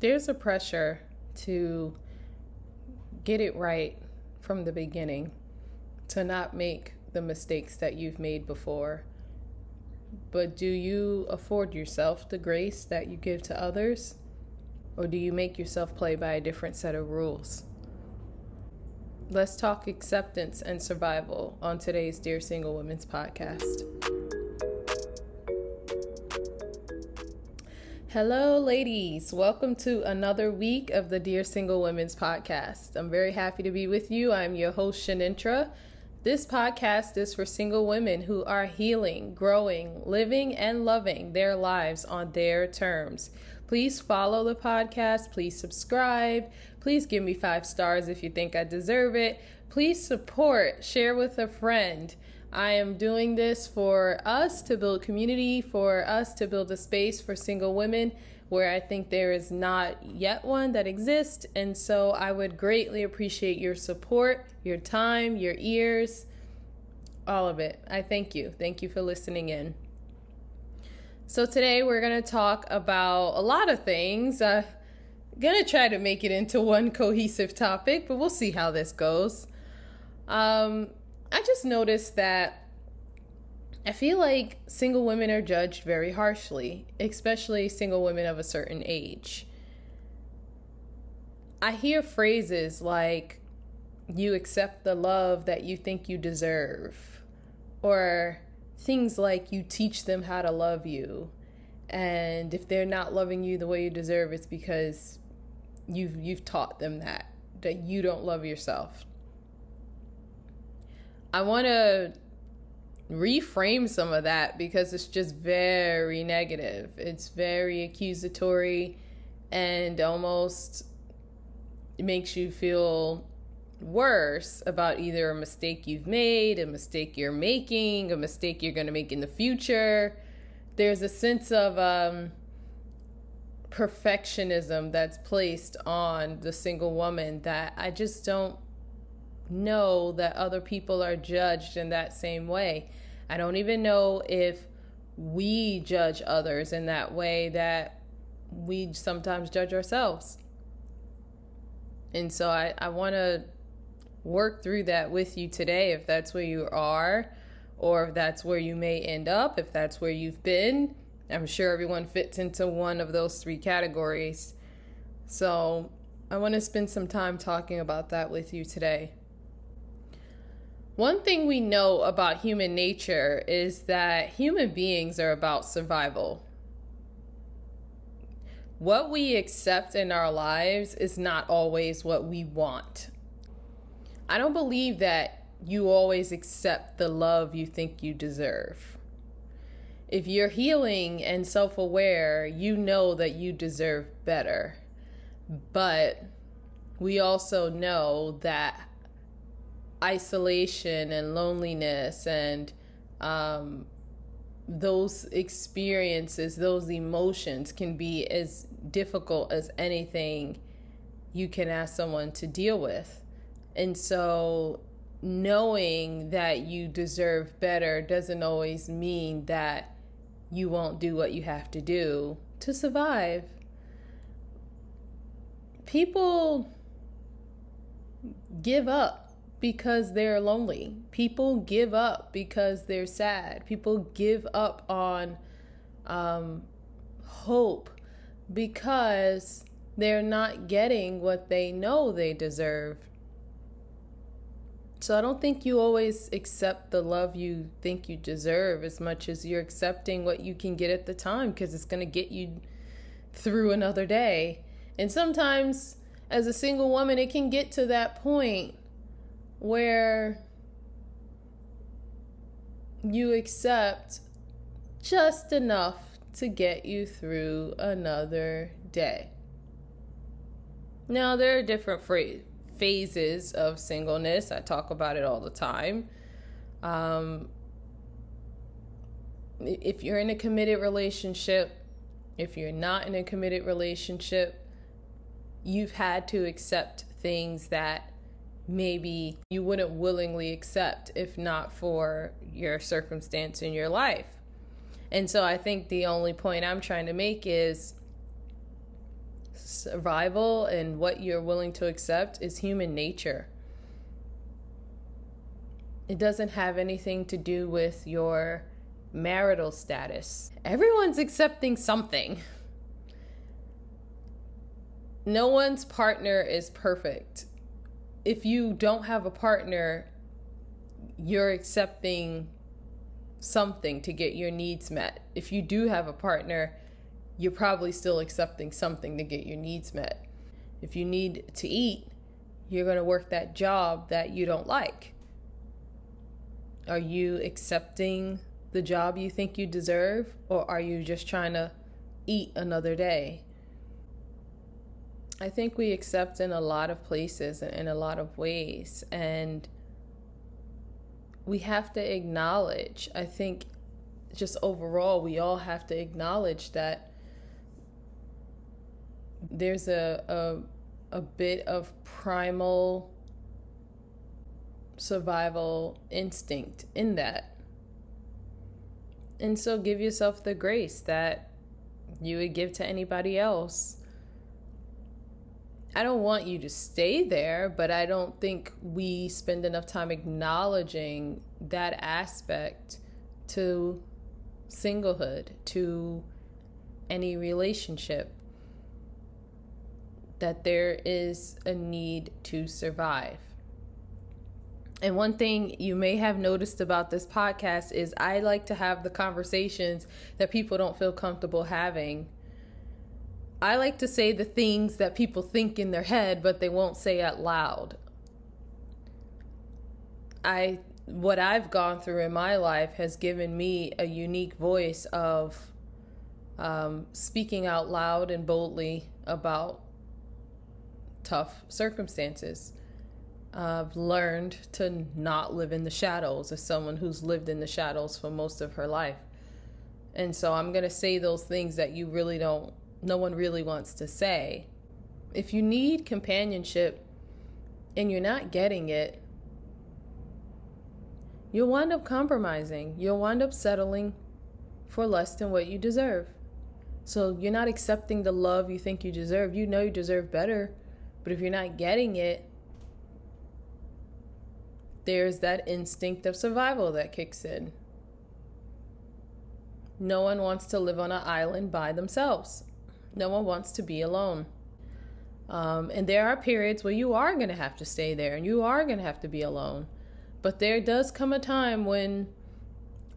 there's a pressure to get it right from the beginning, to not make the mistakes that you've made before. But do you afford yourself the grace that you give to others? Or do you make yourself play by a different set of rules? Let's talk acceptance and survival on today's Dear Single Women's podcast. Hello, ladies. Welcome to another week of the Dear Single Women's podcast. I'm very happy to be with you. I'm your host, Shanintra. This podcast is for single women who are healing, growing, living, and loving their lives on their terms. Please follow the podcast. Please subscribe. Please give me five stars if you think I deserve it. Please support, share with a friend. I am doing this for us to build community, for us to build a space for single women where I think there is not yet one that exists. And so I would greatly appreciate your support, your time, your ears, all of it. I thank you. Thank you for listening in. So today we're going to talk about a lot of things. I'm going to try to make it into one cohesive topic, but we'll see how this goes. Um, I just noticed that I feel like single women are judged very harshly, especially single women of a certain age. I hear phrases like, you accept the love that you think you deserve, or things like you teach them how to love you. And if they're not loving you the way you deserve, it's because you've you've taught them that that you don't love yourself. I want to reframe some of that because it's just very negative. It's very accusatory and almost makes you feel worse about either a mistake you've made, a mistake you're making, a mistake you're going to make in the future. There's a sense of um, perfectionism that's placed on the single woman that I just don't know that other people are judged in that same way. I don't even know if we judge others in that way that we sometimes judge ourselves. And so I, I want to work through that with you today if that's where you are, or if that's where you may end up, if that's where you've been. I'm sure everyone fits into one of those three categories. So I want to spend some time talking about that with you today. One thing we know about human nature is that human beings are about survival. What we accept in our lives is not always what we want. I don't believe that you always accept the love you think you deserve. If you're healing and self aware, you know that you deserve better. But we also know that isolation and loneliness and um, those experiences, those emotions can be as difficult as anything you can ask someone to deal with. And so, knowing that you deserve better doesn't always mean that you won't do what you have to do to survive. People give up because they're lonely. People give up because they're sad. People give up on um, hope because they're not getting what they know they deserve. So I don't think you always accept the love you think you deserve as much as you're accepting what you can get at the time because it's going to get you through another day. And sometimes as a single woman, it can get to that point where you accept just enough to get you through another day. Now, there are different phases of singleness. I talk about it all the time. Um, if you're in a committed relationship, if you're not in a committed relationship, you've had to accept things that maybe you wouldn't willingly accept if not for your circumstance in your life. And so I think the only point I'm trying to make is survival and what you're willing to accept is human nature. It doesn't have anything to do with your marital status. Everyone's accepting something. No one's partner is perfect. If you don't have a partner, you're accepting something to get your needs met. If you do have a partner, you're probably still accepting something to get your needs met. If you need to eat, you're going to work that job that you don't like. Are you accepting the job you think you deserve, or are you just trying to eat another day? I think we accept in a lot of places and in a lot of ways. And we have to acknowledge, I think, just overall, we all have to acknowledge that there's a, a, a bit of primal survival instinct in that. And so give yourself the grace that you would give to anybody else. I don't want you to stay there, but I don't think we spend enough time acknowledging that aspect to singlehood, to any relationship, that there is a need to survive. And one thing you may have noticed about this podcast is I like to have the conversations that people don't feel comfortable having. I like to say the things that people think in their head, but they won't say out loud. I what I've gone through in my life has given me a unique voice of um, speaking out loud and boldly about tough circumstances. I've learned to not live in the shadows as someone who's lived in the shadows for most of her life. And so I'm going to say those things that you really don't, no one really wants to say. If you need companionship and you're not getting it, you'll wind up compromising. You'll wind up settling for less than what you deserve. So you're not accepting the love you think you deserve. You know you deserve better. But if you're not getting it, there's that instinct of survival that kicks in. No one wants to live on an island by themselves. No one wants to be alone. Um, and there are periods where you are going to have to stay there and you are going to have to be alone. But there does come a time when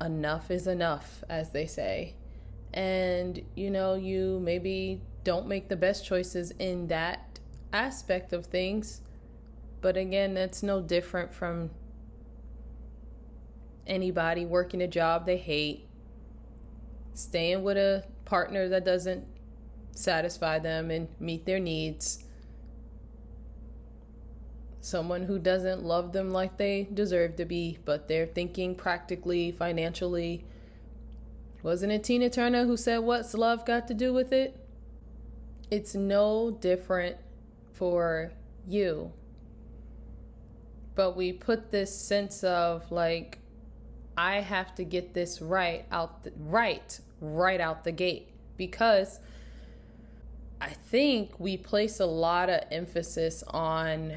enough is enough, as they say. And, you know, you maybe don't make the best choices in that aspect of things. But again, that's no different from anybody working a job they hate, staying with a partner that doesn't satisfy them and meet their needs, someone who doesn't love them like they deserve to be, but they're thinking practically, financially. Wasn't it Tina Turner who said, What's love got to do with it? It's no different for you but we put this sense of like I have to get this right out the, right right out the gate because I think we place a lot of emphasis on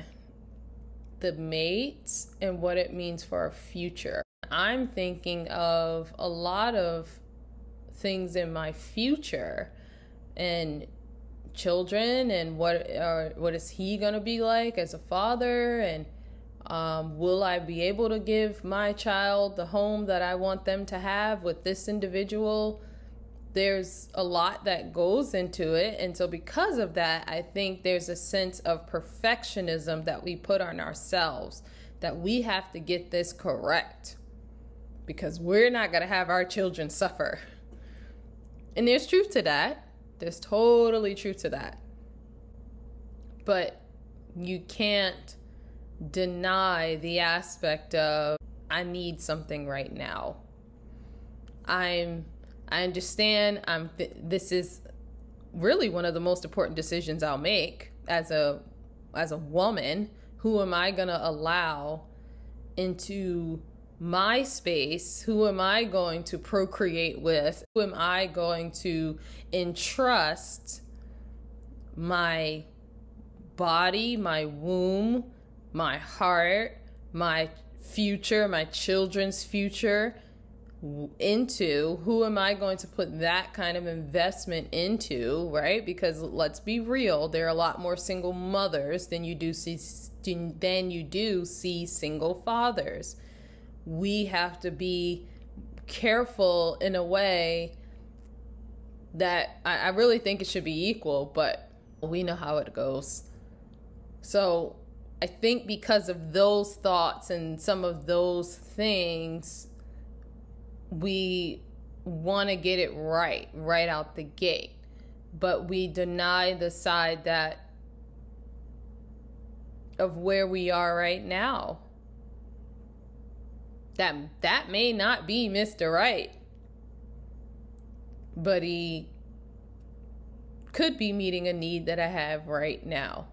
the mates and what it means for our future. I'm thinking of a lot of things in my future and children and what are what is he going to be like as a father and um, will I be able to give my child the home that I want them to have with this individual? There's a lot that goes into it. And so, because of that, I think there's a sense of perfectionism that we put on ourselves that we have to get this correct because we're not going to have our children suffer. And there's truth to that. There's totally truth to that. But you can't deny the aspect of I need something right now. I'm I understand I'm th- this is really one of the most important decisions I'll make as a as a woman. Who am I going to allow into my space? Who am I going to procreate with? Who am I going to entrust my body, my womb, my heart, my future, my children's future into who am I going to put that kind of investment into, right? Because let's be real, there are a lot more single mothers than you do see than you do see single fathers. We have to be careful in a way that I, I really think it should be equal, but we know how it goes. So I think because of those thoughts and some of those things, we want to get it right, right out the gate. But we deny the side that of where we are right now. That that may not be Mr. Right. But he could be meeting a need that I have right now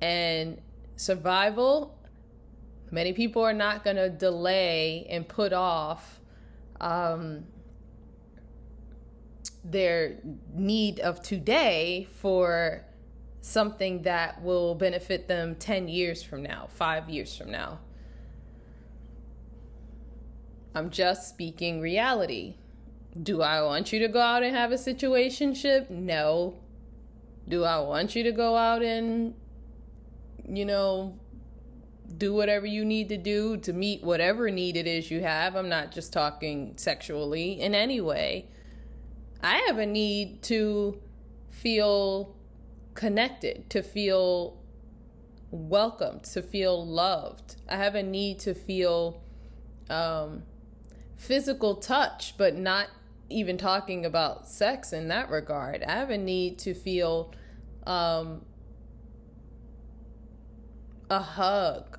and survival many people are not going to delay and put off um, their need of today for something that will benefit them 10 years from now, five years from now. I'm just speaking reality. Do I want you to go out and have a situationship? No. Do I want you to go out and you know, do whatever you need to do to meet whatever need it is you have. I'm not just talking sexually in any way. I have a need to feel connected, to feel welcomed, to feel loved. I have a need to feel um, physical touch, but not even talking about sex in that regard. I have a need to feel um, a hug,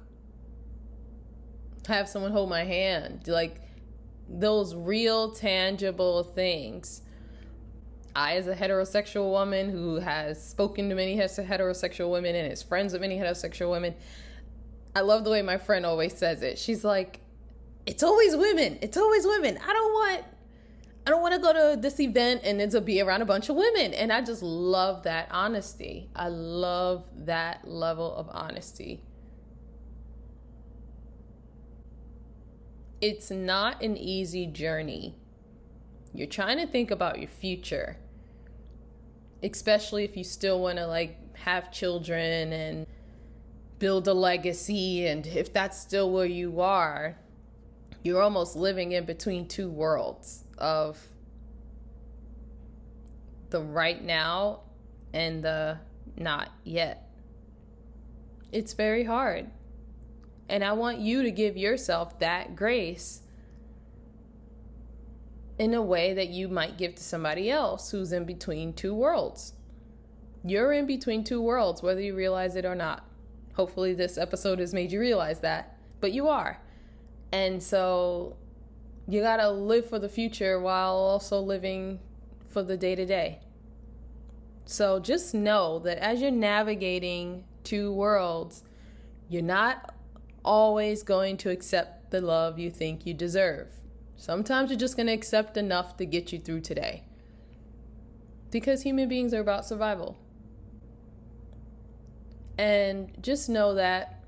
have someone hold my hand, like those real tangible things. I, as a heterosexual woman who has spoken to many heterosexual women and is friends with many heterosexual women, I love the way my friend always says it. She's like, "It's always women. It's always women. I don't want." I don't want to go to this event and it'll be around a bunch of women. And I just love that honesty. I love that level of honesty. It's not an easy journey. You're trying to think about your future, especially if you still want to like have children and build a legacy. And if that's still where you are, you're almost living in between two worlds of the right now and the not yet. It's very hard. And I want you to give yourself that grace in a way that you might give to somebody else who's in between two worlds. You're in between two worlds, whether you realize it or not. Hopefully, this episode has made you realize that, but you are. And so you got to live for the future while also living for the day to day. So just know that as you're navigating two worlds, you're not always going to accept the love you think you deserve. Sometimes you're just going to accept enough to get you through today. Because human beings are about survival. And just know that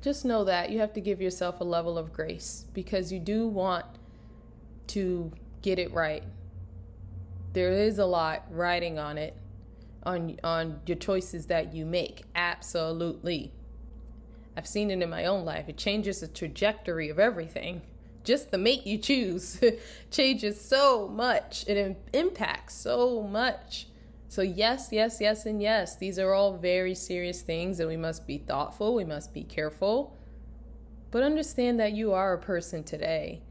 just know that you have to give yourself a level of grace because you do want to get it right. There is a lot riding on it on on your choices that you make. Absolutely. I've seen it in my own life. It changes the trajectory of everything. Just the mate you choose changes so much. It impacts so much. So, yes, yes, yes, and yes, these are all very serious things, and we must be thoughtful, we must be careful. But understand that you are a person today,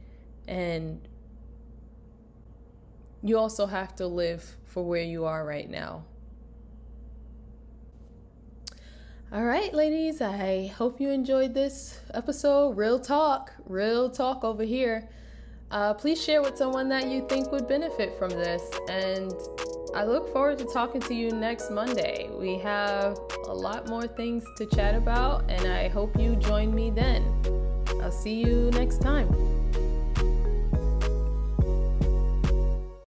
and you also have to live for where you are right now. All right, ladies, I hope you enjoyed this episode. Real talk, real talk over here. Uh, please share with someone that you think would benefit from this. And I look forward to talking to you next Monday. We have a lot more things to chat about, and I hope you join me then. I'll see you next time.